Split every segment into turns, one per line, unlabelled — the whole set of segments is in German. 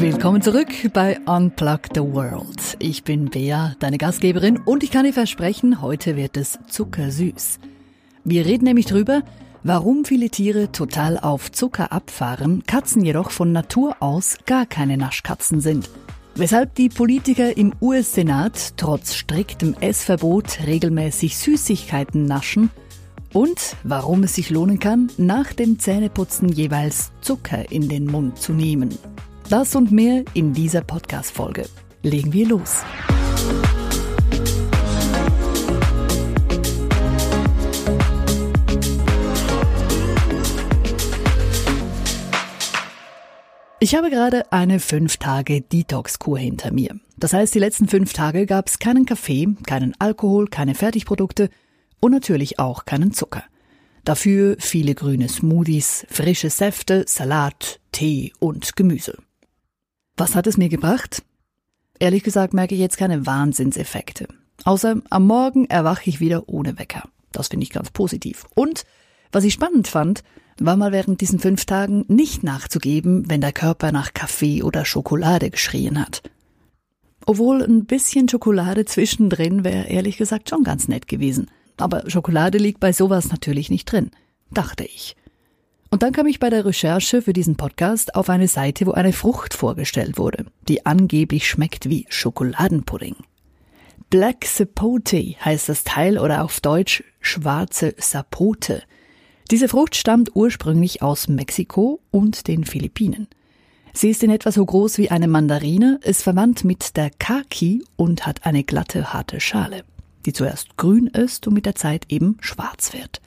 Willkommen zurück bei Unplug the World. Ich bin Bea, deine Gastgeberin, und ich kann dir versprechen, heute wird es zuckersüß. Wir reden nämlich drüber, warum viele Tiere total auf Zucker abfahren, Katzen jedoch von Natur aus gar keine Naschkatzen sind. Weshalb die Politiker im US-Senat trotz striktem Essverbot regelmäßig Süßigkeiten naschen und warum es sich lohnen kann, nach dem Zähneputzen jeweils Zucker in den Mund zu nehmen. Das und mehr in dieser Podcast-Folge. Legen wir los. Ich habe gerade eine 5-Tage-Detox-Kur hinter mir. Das heißt, die letzten fünf Tage gab es keinen Kaffee, keinen Alkohol, keine Fertigprodukte und natürlich auch keinen Zucker. Dafür viele grüne Smoothies, frische Säfte, Salat, Tee und Gemüse. Was hat es mir gebracht? Ehrlich gesagt merke ich jetzt keine Wahnsinnseffekte. Außer am Morgen erwache ich wieder ohne Wecker. Das finde ich ganz positiv. Und was ich spannend fand, war mal während diesen fünf Tagen nicht nachzugeben, wenn der Körper nach Kaffee oder Schokolade geschrien hat. Obwohl ein bisschen Schokolade zwischendrin wäre ehrlich gesagt schon ganz nett gewesen. Aber Schokolade liegt bei sowas natürlich nicht drin, dachte ich. Und dann kam ich bei der Recherche für diesen Podcast auf eine Seite, wo eine Frucht vorgestellt wurde, die angeblich schmeckt wie Schokoladenpudding. Black Sapote heißt das Teil oder auf Deutsch schwarze Sapote. Diese Frucht stammt ursprünglich aus Mexiko und den Philippinen. Sie ist in etwa so groß wie eine Mandarine, ist verwandt mit der Kaki und hat eine glatte, harte Schale, die zuerst grün ist und mit der Zeit eben schwarz wird.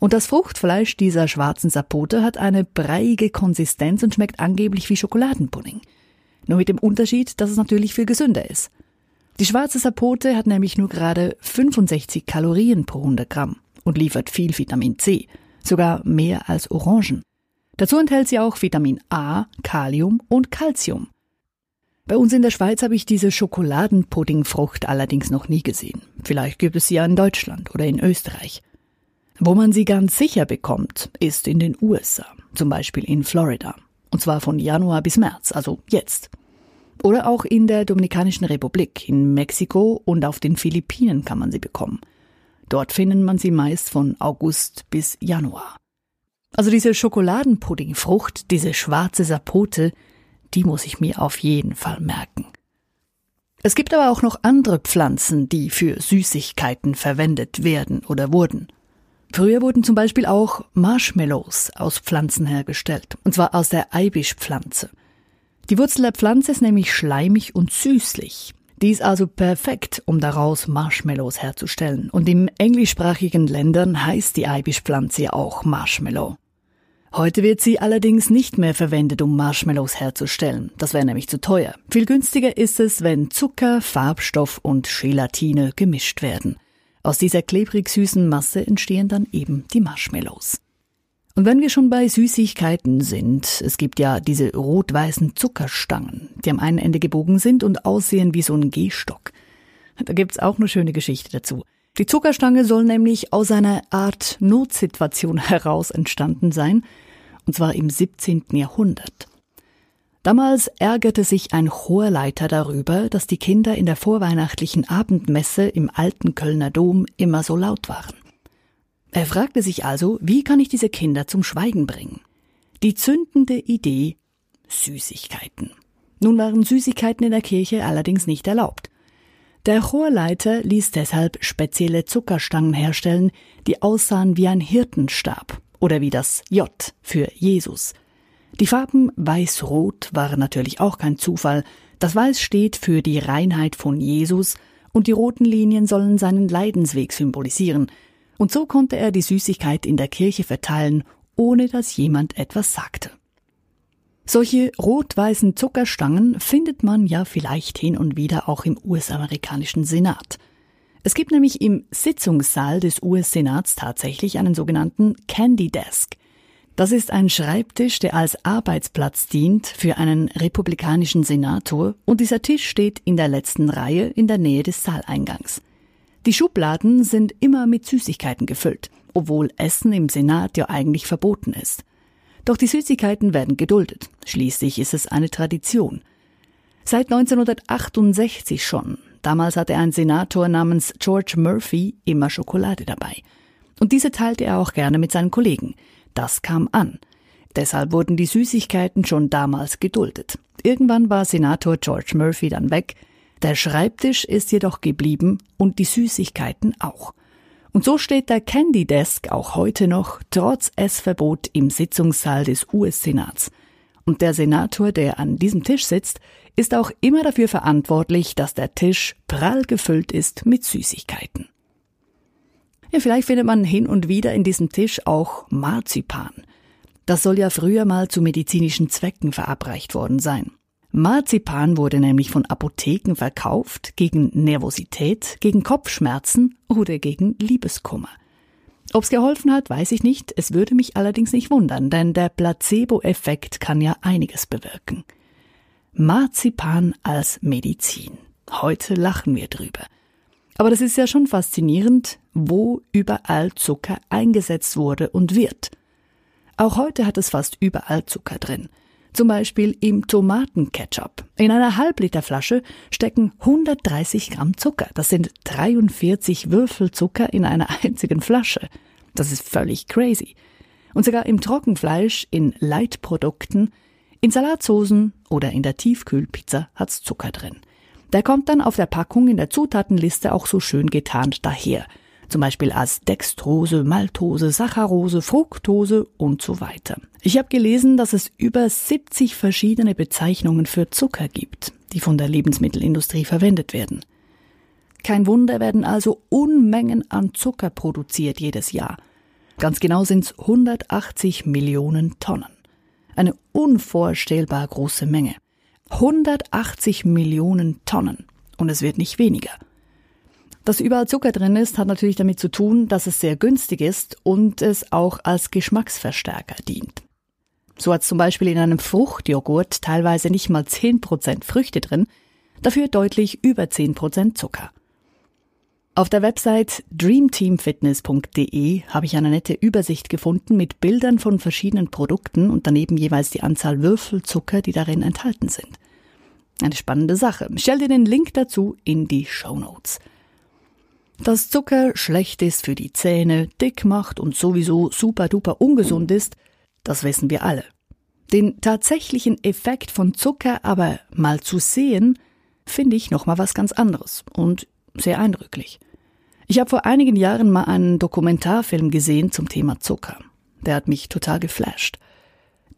Und das Fruchtfleisch dieser schwarzen Sapote hat eine breiige Konsistenz und schmeckt angeblich wie Schokoladenpudding. Nur mit dem Unterschied, dass es natürlich viel gesünder ist. Die schwarze Sapote hat nämlich nur gerade 65 Kalorien pro 100 Gramm und liefert viel Vitamin C, sogar mehr als Orangen. Dazu enthält sie auch Vitamin A, Kalium und Calcium. Bei uns in der Schweiz habe ich diese Schokoladenpuddingfrucht allerdings noch nie gesehen. Vielleicht gibt es sie ja in Deutschland oder in Österreich. Wo man sie ganz sicher bekommt, ist in den USA, zum Beispiel in Florida. Und zwar von Januar bis März, also jetzt. Oder auch in der Dominikanischen Republik, in Mexiko und auf den Philippinen kann man sie bekommen. Dort findet man sie meist von August bis Januar. Also diese Schokoladenpuddingfrucht, diese schwarze Sapote, die muss ich mir auf jeden Fall merken. Es gibt aber auch noch andere Pflanzen, die für Süßigkeiten verwendet werden oder wurden. Früher wurden zum Beispiel auch Marshmallows aus Pflanzen hergestellt, und zwar aus der Eibischpflanze. Die Wurzel der Pflanze ist nämlich schleimig und süßlich. Die ist also perfekt, um daraus Marshmallows herzustellen. Und im englischsprachigen Ländern heißt die Eibischpflanze auch Marshmallow. Heute wird sie allerdings nicht mehr verwendet, um Marshmallows herzustellen. Das wäre nämlich zu teuer. Viel günstiger ist es, wenn Zucker, Farbstoff und Gelatine gemischt werden. Aus dieser klebrig süßen Masse entstehen dann eben die Marshmallows. Und wenn wir schon bei Süßigkeiten sind, es gibt ja diese rot-weißen Zuckerstangen, die am einen Ende gebogen sind und aussehen wie so ein Gehstock. Da gibt's auch eine schöne Geschichte dazu. Die Zuckerstange soll nämlich aus einer Art Notsituation heraus entstanden sein, und zwar im 17. Jahrhundert. Damals ärgerte sich ein Chorleiter darüber, dass die Kinder in der vorweihnachtlichen Abendmesse im alten Kölner Dom immer so laut waren. Er fragte sich also, wie kann ich diese Kinder zum Schweigen bringen? Die zündende Idee Süßigkeiten. Nun waren Süßigkeiten in der Kirche allerdings nicht erlaubt. Der Chorleiter ließ deshalb spezielle Zuckerstangen herstellen, die aussahen wie ein Hirtenstab oder wie das J für Jesus. Die Farben weiß-rot waren natürlich auch kein Zufall. Das Weiß steht für die Reinheit von Jesus und die roten Linien sollen seinen Leidensweg symbolisieren, und so konnte er die Süßigkeit in der Kirche verteilen, ohne dass jemand etwas sagte. Solche rot-weißen Zuckerstangen findet man ja vielleicht hin und wieder auch im US-amerikanischen Senat. Es gibt nämlich im Sitzungssaal des US-Senats tatsächlich einen sogenannten Candy Desk. Das ist ein Schreibtisch, der als Arbeitsplatz dient für einen republikanischen Senator und dieser Tisch steht in der letzten Reihe in der Nähe des Saaleingangs. Die Schubladen sind immer mit Süßigkeiten gefüllt, obwohl Essen im Senat ja eigentlich verboten ist. Doch die Süßigkeiten werden geduldet. Schließlich ist es eine Tradition. Seit 1968 schon. Damals hatte ein Senator namens George Murphy immer Schokolade dabei. Und diese teilte er auch gerne mit seinen Kollegen. Das kam an. Deshalb wurden die Süßigkeiten schon damals geduldet. Irgendwann war Senator George Murphy dann weg. Der Schreibtisch ist jedoch geblieben und die Süßigkeiten auch. Und so steht der Candy Desk auch heute noch trotz Essverbot im Sitzungssaal des US-Senats. Und der Senator, der an diesem Tisch sitzt, ist auch immer dafür verantwortlich, dass der Tisch prall gefüllt ist mit Süßigkeiten. Ja, vielleicht findet man hin und wieder in diesem Tisch auch Marzipan. Das soll ja früher mal zu medizinischen Zwecken verabreicht worden sein. Marzipan wurde nämlich von Apotheken verkauft gegen Nervosität, gegen Kopfschmerzen oder gegen Liebeskummer. Ob's geholfen hat, weiß ich nicht, es würde mich allerdings nicht wundern, denn der Placebo-Effekt kann ja einiges bewirken. Marzipan als Medizin. Heute lachen wir drüber. Aber das ist ja schon faszinierend, wo überall Zucker eingesetzt wurde und wird. Auch heute hat es fast überall Zucker drin. Zum Beispiel im Tomatenketchup. In einer Halbliterflasche stecken 130 Gramm Zucker. Das sind 43 Würfel Zucker in einer einzigen Flasche. Das ist völlig crazy. Und sogar im Trockenfleisch, in Leitprodukten, in Salatsoßen oder in der Tiefkühlpizza hat's Zucker drin. Der kommt dann auf der Packung in der Zutatenliste auch so schön getarnt daher – zum Beispiel als Dextrose, Maltose, Saccharose, Fructose und so weiter. Ich habe gelesen, dass es über 70 verschiedene Bezeichnungen für Zucker gibt, die von der Lebensmittelindustrie verwendet werden. Kein Wunder werden also Unmengen an Zucker produziert jedes Jahr. Ganz genau sind es 180 Millionen Tonnen. Eine unvorstellbar große Menge. 180 Millionen Tonnen. Und es wird nicht weniger. Dass überall Zucker drin ist, hat natürlich damit zu tun, dass es sehr günstig ist und es auch als Geschmacksverstärker dient. So hat zum Beispiel in einem Fruchtjoghurt teilweise nicht mal 10% Früchte drin, dafür deutlich über 10% Zucker. Auf der Website dreamteamfitness.de habe ich eine nette Übersicht gefunden mit Bildern von verschiedenen Produkten und daneben jeweils die Anzahl Würfel Zucker, die darin enthalten sind. Eine spannende Sache. Stell dir den Link dazu in die Show Notes. Dass Zucker schlecht ist für die Zähne, dick macht und sowieso super duper ungesund ist, das wissen wir alle. Den tatsächlichen Effekt von Zucker aber mal zu sehen, finde ich nochmal was ganz anderes und sehr eindrücklich. Ich habe vor einigen Jahren mal einen Dokumentarfilm gesehen zum Thema Zucker. Der hat mich total geflasht.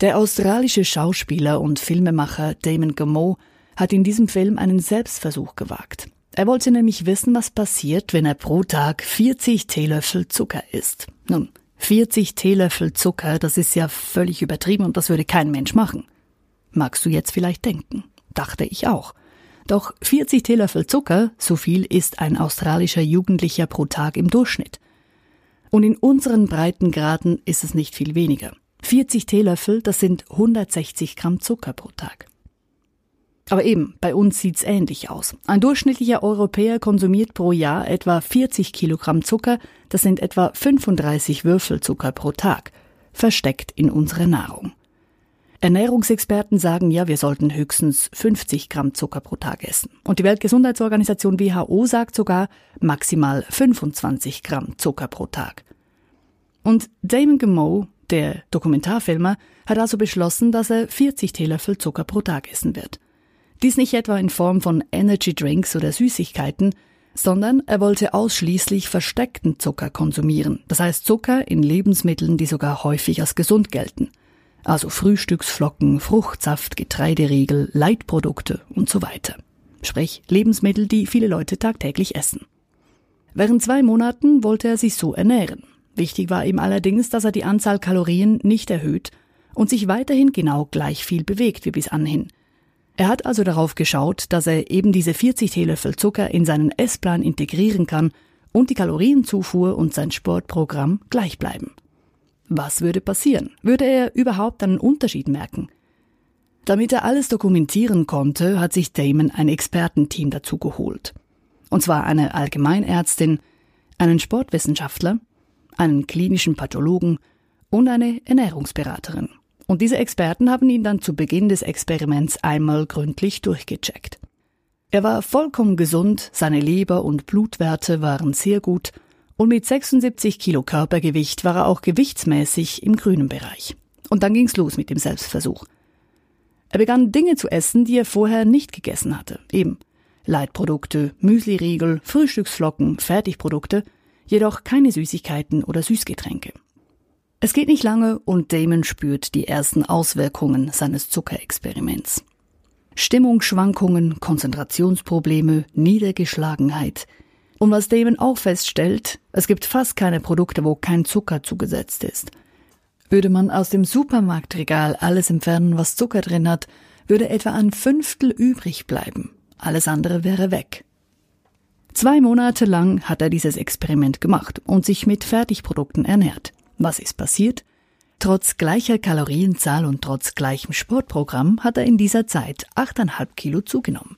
Der australische Schauspieler und Filmemacher Damon Gameau hat in diesem Film einen Selbstversuch gewagt. Er wollte nämlich wissen, was passiert, wenn er pro Tag 40 Teelöffel Zucker isst. Nun, 40 Teelöffel Zucker, das ist ja völlig übertrieben und das würde kein Mensch machen. Magst du jetzt vielleicht denken? Dachte ich auch. Doch 40 Teelöffel Zucker, so viel ist ein australischer Jugendlicher pro Tag im Durchschnitt. Und in unseren Breitengraden ist es nicht viel weniger. 40 Teelöffel, das sind 160 Gramm Zucker pro Tag. Aber eben, bei uns sieht's ähnlich aus. Ein durchschnittlicher Europäer konsumiert pro Jahr etwa 40 Kilogramm Zucker, das sind etwa 35 Würfel Zucker pro Tag, versteckt in unserer Nahrung. Ernährungsexperten sagen ja, wir sollten höchstens 50 Gramm Zucker pro Tag essen. Und die Weltgesundheitsorganisation WHO sagt sogar maximal 25 Gramm Zucker pro Tag. Und Damon Gameau, der Dokumentarfilmer, hat also beschlossen, dass er 40 Teelöffel Zucker pro Tag essen wird. Dies nicht etwa in Form von Energy Drinks oder Süßigkeiten, sondern er wollte ausschließlich versteckten Zucker konsumieren, das heißt Zucker in Lebensmitteln, die sogar häufig als gesund gelten. Also Frühstücksflocken, Fruchtsaft, Getreideriegel, Leitprodukte und so weiter. Sprich Lebensmittel, die viele Leute tagtäglich essen. Während zwei Monaten wollte er sich so ernähren. Wichtig war ihm allerdings, dass er die Anzahl Kalorien nicht erhöht und sich weiterhin genau gleich viel bewegt wie bis anhin – er hat also darauf geschaut, dass er eben diese 40 Teelöffel Zucker in seinen Essplan integrieren kann und die Kalorienzufuhr und sein Sportprogramm gleich bleiben. Was würde passieren? Würde er überhaupt einen Unterschied merken? Damit er alles dokumentieren konnte, hat sich Damon ein Expertenteam dazu geholt. Und zwar eine Allgemeinärztin, einen Sportwissenschaftler, einen klinischen Pathologen und eine Ernährungsberaterin. Und diese Experten haben ihn dann zu Beginn des Experiments einmal gründlich durchgecheckt. Er war vollkommen gesund, seine Leber- und Blutwerte waren sehr gut und mit 76 Kilo Körpergewicht war er auch gewichtsmäßig im grünen Bereich. Und dann ging's los mit dem Selbstversuch. Er begann Dinge zu essen, die er vorher nicht gegessen hatte. Eben Leitprodukte, Müsliriegel, Frühstücksflocken, Fertigprodukte, jedoch keine Süßigkeiten oder Süßgetränke. Es geht nicht lange und Damon spürt die ersten Auswirkungen seines Zuckerexperiments. Stimmungsschwankungen, Konzentrationsprobleme, Niedergeschlagenheit. Und was Damon auch feststellt, es gibt fast keine Produkte, wo kein Zucker zugesetzt ist. Würde man aus dem Supermarktregal alles entfernen, was Zucker drin hat, würde etwa ein Fünftel übrig bleiben. Alles andere wäre weg. Zwei Monate lang hat er dieses Experiment gemacht und sich mit Fertigprodukten ernährt. Was ist passiert? Trotz gleicher Kalorienzahl und trotz gleichem Sportprogramm hat er in dieser Zeit 8,5 Kilo zugenommen.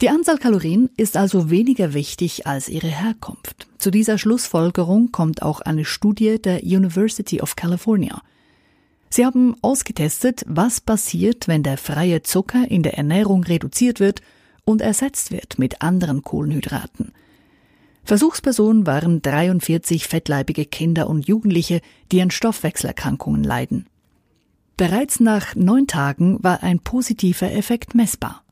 Die Anzahl Kalorien ist also weniger wichtig als ihre Herkunft. Zu dieser Schlussfolgerung kommt auch eine Studie der University of California. Sie haben ausgetestet, was passiert, wenn der freie Zucker in der Ernährung reduziert wird und ersetzt wird mit anderen Kohlenhydraten. Versuchspersonen waren 43 fettleibige Kinder und Jugendliche, die an Stoffwechselerkrankungen leiden. Bereits nach neun Tagen war ein positiver Effekt messbar.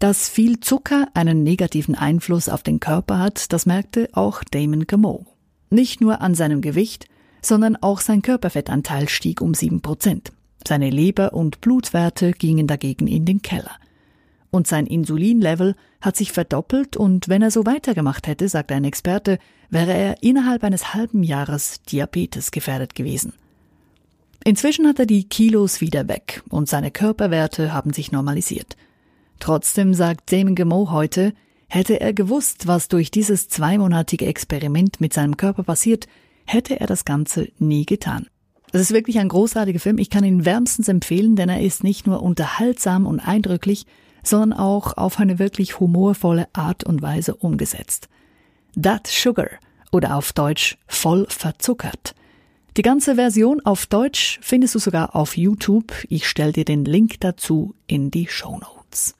Dass viel Zucker einen negativen Einfluss auf den Körper hat, das merkte auch Damon Gameau. Nicht nur an seinem Gewicht, sondern auch sein Körperfettanteil stieg um sieben Prozent. Seine Leber- und Blutwerte gingen dagegen in den Keller und sein Insulinlevel hat sich verdoppelt und wenn er so weitergemacht hätte, sagt ein Experte, wäre er innerhalb eines halben Jahres Diabetes gefährdet gewesen. Inzwischen hat er die Kilos wieder weg und seine Körperwerte haben sich normalisiert. Trotzdem sagt Damon Gameau heute, hätte er gewusst, was durch dieses zweimonatige Experiment mit seinem Körper passiert, hätte er das Ganze nie getan. Das ist wirklich ein großartiger Film. Ich kann ihn wärmstens empfehlen, denn er ist nicht nur unterhaltsam und eindrücklich, sondern auch auf eine wirklich humorvolle Art und Weise umgesetzt. That Sugar oder auf Deutsch voll verzuckert. Die ganze Version auf Deutsch findest du sogar auf YouTube. Ich stelle dir den Link dazu in die Show Notes.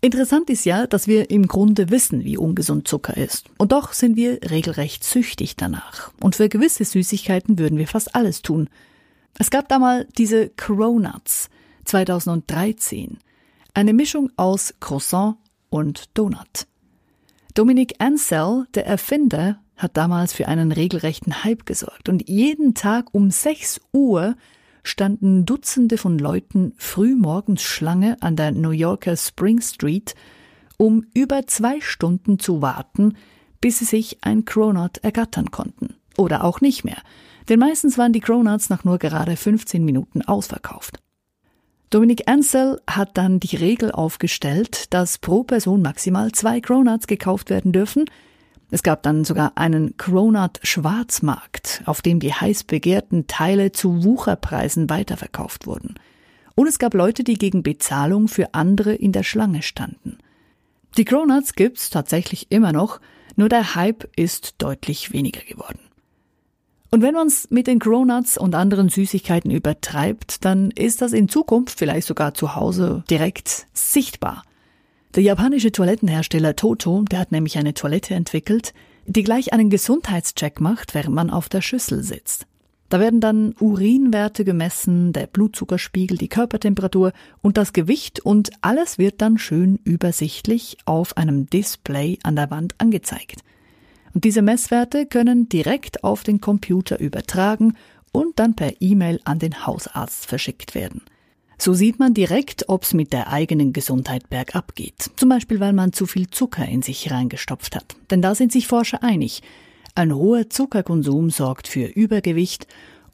Interessant ist ja, dass wir im Grunde wissen, wie ungesund Zucker ist. Und doch sind wir regelrecht süchtig danach. Und für gewisse Süßigkeiten würden wir fast alles tun. Es gab da mal diese Cronuts 2013. Eine Mischung aus Croissant und Donut. Dominic Ansel, der Erfinder, hat damals für einen regelrechten Hype gesorgt und jeden Tag um 6 Uhr standen Dutzende von Leuten früh morgens Schlange an der New Yorker Spring Street, um über zwei Stunden zu warten, bis sie sich ein Cronut ergattern konnten. Oder auch nicht mehr, denn meistens waren die Cronuts nach nur gerade 15 Minuten ausverkauft. Dominik Ansel hat dann die Regel aufgestellt, dass pro Person maximal zwei Cronuts gekauft werden dürfen. Es gab dann sogar einen Cronut Schwarzmarkt, auf dem die heiß begehrten Teile zu Wucherpreisen weiterverkauft wurden. Und es gab Leute, die gegen Bezahlung für andere in der Schlange standen. Die Cronuts gibt's tatsächlich immer noch, nur der Hype ist deutlich weniger geworden. Und wenn man es mit den Cronuts und anderen Süßigkeiten übertreibt, dann ist das in Zukunft vielleicht sogar zu Hause direkt sichtbar. Der japanische Toilettenhersteller Toto, der hat nämlich eine Toilette entwickelt, die gleich einen Gesundheitscheck macht, während man auf der Schüssel sitzt. Da werden dann Urinwerte gemessen, der Blutzuckerspiegel, die Körpertemperatur und das Gewicht und alles wird dann schön übersichtlich auf einem Display an der Wand angezeigt. Und diese Messwerte können direkt auf den Computer übertragen und dann per E-Mail an den Hausarzt verschickt werden. So sieht man direkt, ob es mit der eigenen Gesundheit bergab geht. Zum Beispiel, weil man zu viel Zucker in sich reingestopft hat. Denn da sind sich Forscher einig. Ein hoher Zuckerkonsum sorgt für Übergewicht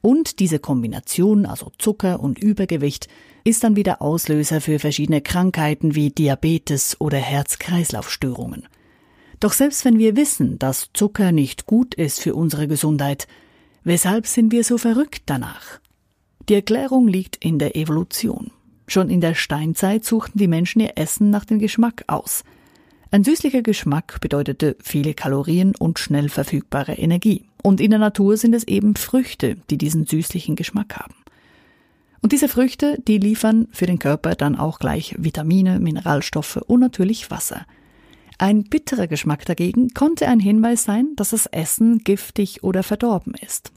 und diese Kombination, also Zucker und Übergewicht, ist dann wieder Auslöser für verschiedene Krankheiten wie Diabetes oder Herz-Kreislauf-Störungen. Doch selbst wenn wir wissen, dass Zucker nicht gut ist für unsere Gesundheit, weshalb sind wir so verrückt danach? Die Erklärung liegt in der Evolution. Schon in der Steinzeit suchten die Menschen ihr Essen nach dem Geschmack aus. Ein süßlicher Geschmack bedeutete viele Kalorien und schnell verfügbare Energie. Und in der Natur sind es eben Früchte, die diesen süßlichen Geschmack haben. Und diese Früchte, die liefern für den Körper dann auch gleich Vitamine, Mineralstoffe und natürlich Wasser. Ein bitterer Geschmack dagegen konnte ein Hinweis sein, dass das Essen giftig oder verdorben ist.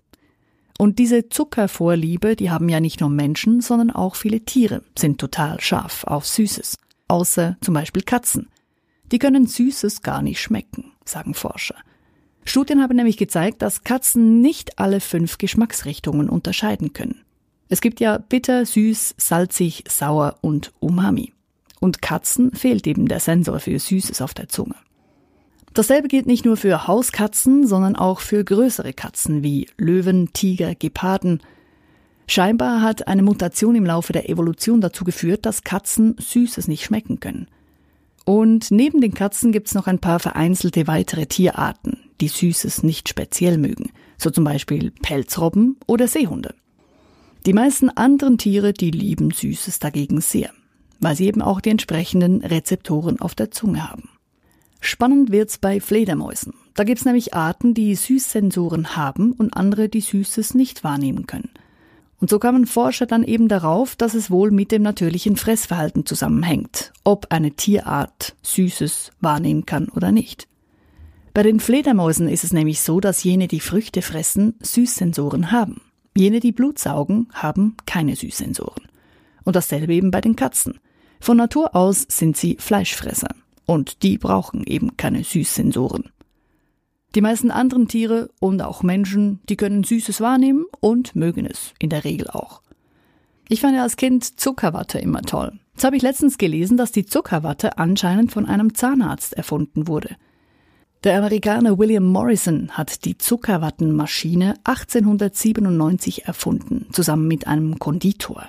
Und diese Zuckervorliebe, die haben ja nicht nur Menschen, sondern auch viele Tiere, sind total scharf auf Süßes. Außer zum Beispiel Katzen. Die können Süßes gar nicht schmecken, sagen Forscher. Studien haben nämlich gezeigt, dass Katzen nicht alle fünf Geschmacksrichtungen unterscheiden können. Es gibt ja bitter, süß, salzig, sauer und umami. Und Katzen fehlt eben der Sensor für Süßes auf der Zunge. Dasselbe gilt nicht nur für Hauskatzen, sondern auch für größere Katzen wie Löwen, Tiger, Geparden. Scheinbar hat eine Mutation im Laufe der Evolution dazu geführt, dass Katzen Süßes nicht schmecken können. Und neben den Katzen gibt's noch ein paar vereinzelte weitere Tierarten, die Süßes nicht speziell mögen, so zum Beispiel Pelzrobben oder Seehunde. Die meisten anderen Tiere, die lieben Süßes dagegen sehr, weil sie eben auch die entsprechenden Rezeptoren auf der Zunge haben. Spannend wird's bei Fledermäusen. Da gibt's nämlich Arten, die Süßsensoren haben und andere, die Süßes nicht wahrnehmen können. Und so kamen Forscher dann eben darauf, dass es wohl mit dem natürlichen Fressverhalten zusammenhängt, ob eine Tierart Süßes wahrnehmen kann oder nicht. Bei den Fledermäusen ist es nämlich so, dass jene, die Früchte fressen, Süßsensoren haben. Jene, die Blut saugen, haben keine Süßsensoren. Und dasselbe eben bei den Katzen. Von Natur aus sind sie Fleischfresser. Und die brauchen eben keine Süßsensoren. Die meisten anderen Tiere und auch Menschen, die können Süßes wahrnehmen und mögen es in der Regel auch. Ich fand ja als Kind Zuckerwatte immer toll. Jetzt habe ich letztens gelesen, dass die Zuckerwatte anscheinend von einem Zahnarzt erfunden wurde. Der Amerikaner William Morrison hat die Zuckerwattenmaschine 1897 erfunden, zusammen mit einem Konditor.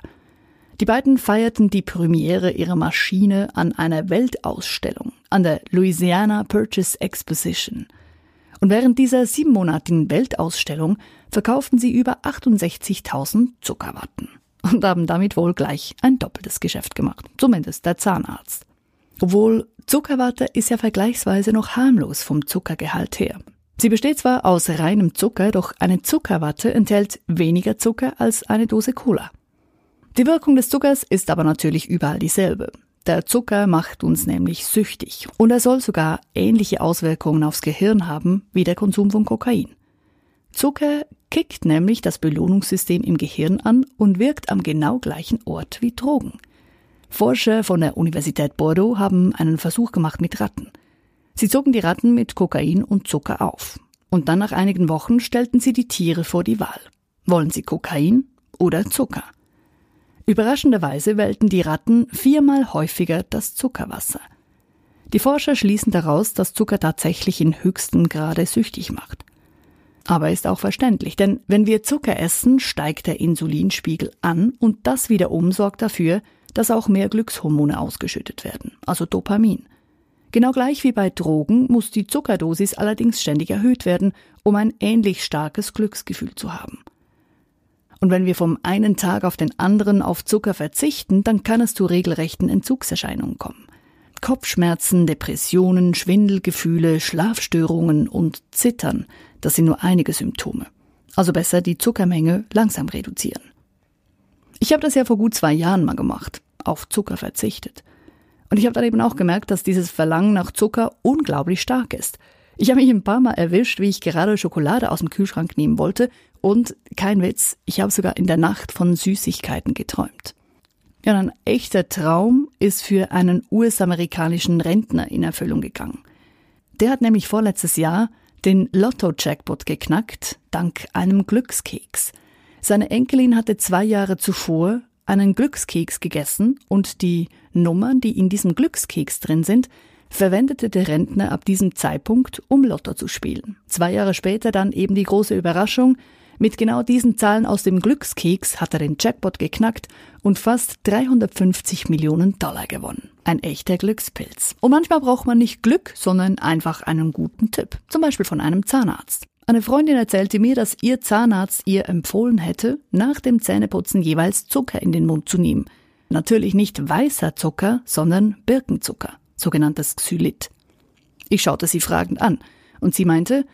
Die beiden feierten die Premiere ihrer Maschine an einer Weltausstellung, an der Louisiana Purchase Exposition. Und während dieser siebenmonatigen Weltausstellung verkauften sie über 68.000 Zuckerwatten und haben damit wohl gleich ein doppeltes Geschäft gemacht, zumindest der Zahnarzt. Obwohl Zuckerwatte ist ja vergleichsweise noch harmlos vom Zuckergehalt her. Sie besteht zwar aus reinem Zucker, doch eine Zuckerwatte enthält weniger Zucker als eine Dose Cola. Die Wirkung des Zuckers ist aber natürlich überall dieselbe. Der Zucker macht uns nämlich süchtig und er soll sogar ähnliche Auswirkungen aufs Gehirn haben wie der Konsum von Kokain. Zucker kickt nämlich das Belohnungssystem im Gehirn an und wirkt am genau gleichen Ort wie Drogen. Forscher von der Universität Bordeaux haben einen Versuch gemacht mit Ratten. Sie zogen die Ratten mit Kokain und Zucker auf. Und dann nach einigen Wochen stellten sie die Tiere vor die Wahl. Wollen sie Kokain oder Zucker? Überraschenderweise wählten die Ratten viermal häufiger das Zuckerwasser. Die Forscher schließen daraus, dass Zucker tatsächlich in höchstem Grade süchtig macht. Aber ist auch verständlich, denn wenn wir Zucker essen, steigt der Insulinspiegel an und das wiederum sorgt dafür, dass auch mehr Glückshormone ausgeschüttet werden, also Dopamin. Genau gleich wie bei Drogen muss die Zuckerdosis allerdings ständig erhöht werden, um ein ähnlich starkes Glücksgefühl zu haben. Und wenn wir vom einen Tag auf den anderen auf Zucker verzichten, dann kann es zu regelrechten Entzugserscheinungen kommen. Kopfschmerzen, Depressionen, Schwindelgefühle, Schlafstörungen und Zittern, das sind nur einige Symptome. Also besser die Zuckermenge langsam reduzieren. Ich habe das ja vor gut zwei Jahren mal gemacht, auf Zucker verzichtet. Und ich habe dann eben auch gemerkt, dass dieses Verlangen nach Zucker unglaublich stark ist. Ich habe mich ein paar Mal erwischt, wie ich gerade Schokolade aus dem Kühlschrank nehmen wollte und kein Witz, ich habe sogar in der Nacht von Süßigkeiten geträumt. Ja, ein echter Traum ist für einen US-amerikanischen Rentner in Erfüllung gegangen. Der hat nämlich vorletztes Jahr den Lotto-Jackpot geknackt, dank einem Glückskeks. Seine Enkelin hatte zwei Jahre zuvor einen Glückskeks gegessen und die Nummern, die in diesem Glückskeks drin sind, verwendete der Rentner ab diesem Zeitpunkt, um Lotto zu spielen. Zwei Jahre später dann eben die große Überraschung, mit genau diesen Zahlen aus dem Glückskeks hat er den Jackpot geknackt und fast 350 Millionen Dollar gewonnen. Ein echter Glückspilz. Und manchmal braucht man nicht Glück, sondern einfach einen guten Tipp. Zum Beispiel von einem Zahnarzt. Eine Freundin erzählte mir, dass ihr Zahnarzt ihr empfohlen hätte, nach dem Zähneputzen jeweils Zucker in den Mund zu nehmen. Natürlich nicht weißer Zucker, sondern Birkenzucker, sogenanntes Xylit. Ich schaute sie fragend an und sie meinte,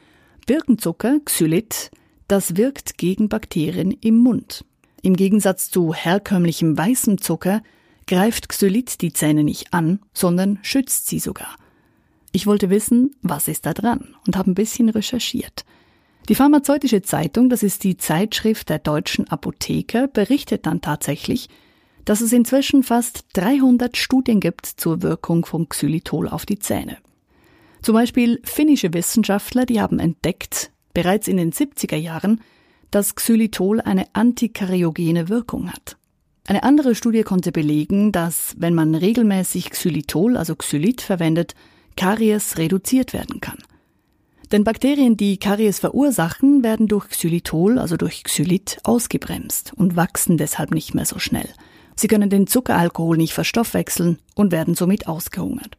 Birkenzucker, Xylit, das wirkt gegen Bakterien im Mund. Im Gegensatz zu herkömmlichem weißem Zucker greift Xylit die Zähne nicht an, sondern schützt sie sogar. Ich wollte wissen, was ist da dran und habe ein bisschen recherchiert. Die Pharmazeutische Zeitung, das ist die Zeitschrift der deutschen Apotheker, berichtet dann tatsächlich, dass es inzwischen fast 300 Studien gibt zur Wirkung von Xylitol auf die Zähne. Zum Beispiel finnische Wissenschaftler, die haben entdeckt, bereits in den 70er Jahren, dass Xylitol eine antikariogene Wirkung hat. Eine andere Studie konnte belegen, dass, wenn man regelmäßig Xylitol, also Xylit, verwendet, Karies reduziert werden kann. Denn Bakterien, die Karies verursachen, werden durch Xylitol, also durch Xylit, ausgebremst und wachsen deshalb nicht mehr so schnell. Sie können den Zuckeralkohol nicht verstoffwechseln und werden somit ausgehungert.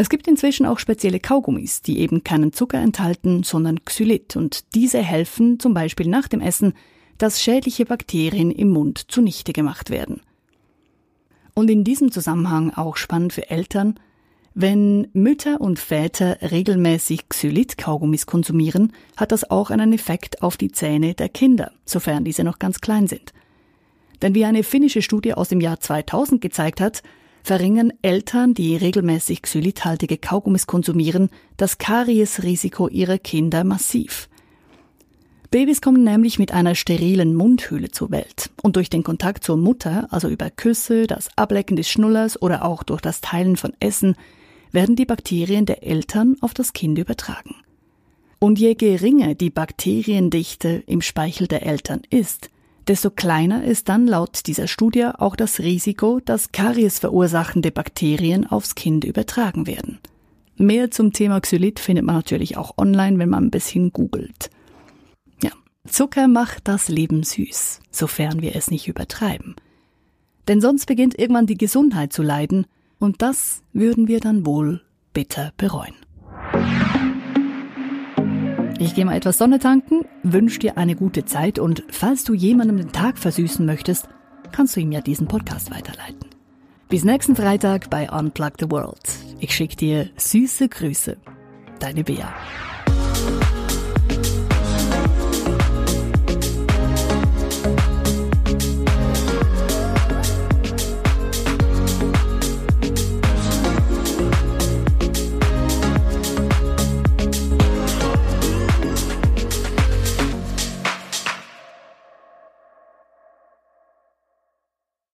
Es gibt inzwischen auch spezielle Kaugummis, die eben keinen Zucker enthalten, sondern Xylit und diese helfen zum Beispiel nach dem Essen, dass schädliche Bakterien im Mund zunichte gemacht werden. Und in diesem Zusammenhang auch spannend für Eltern, wenn Mütter und Väter regelmäßig Xylit-Kaugummis konsumieren, hat das auch einen Effekt auf die Zähne der Kinder, sofern diese noch ganz klein sind. Denn wie eine finnische Studie aus dem Jahr 2000 gezeigt hat, verringern Eltern, die regelmäßig xylithaltige Kaugummis konsumieren, das Kariesrisiko ihrer Kinder massiv. Babys kommen nämlich mit einer sterilen Mundhöhle zur Welt. Und durch den Kontakt zur Mutter, also über Küsse, das Ablecken des Schnullers oder auch durch das Teilen von Essen, werden die Bakterien der Eltern auf das Kind übertragen. Und je geringer die Bakteriendichte im Speichel der Eltern ist, desto kleiner ist dann laut dieser Studie auch das Risiko, dass Karies verursachende Bakterien aufs Kind übertragen werden. Mehr zum Thema Xylit findet man natürlich auch online, wenn man ein bisschen googelt. Ja, Zucker macht das Leben süß, sofern wir es nicht übertreiben. Denn sonst beginnt irgendwann die Gesundheit zu leiden, und das würden wir dann wohl bitter bereuen. Ich gehe mal etwas Sonne tanken, wünsche dir eine gute Zeit und falls du jemandem den Tag versüßen möchtest, kannst du ihm ja diesen Podcast weiterleiten. Bis nächsten Freitag bei Unplug the World. Ich schicke dir süße Grüße. Deine Bea.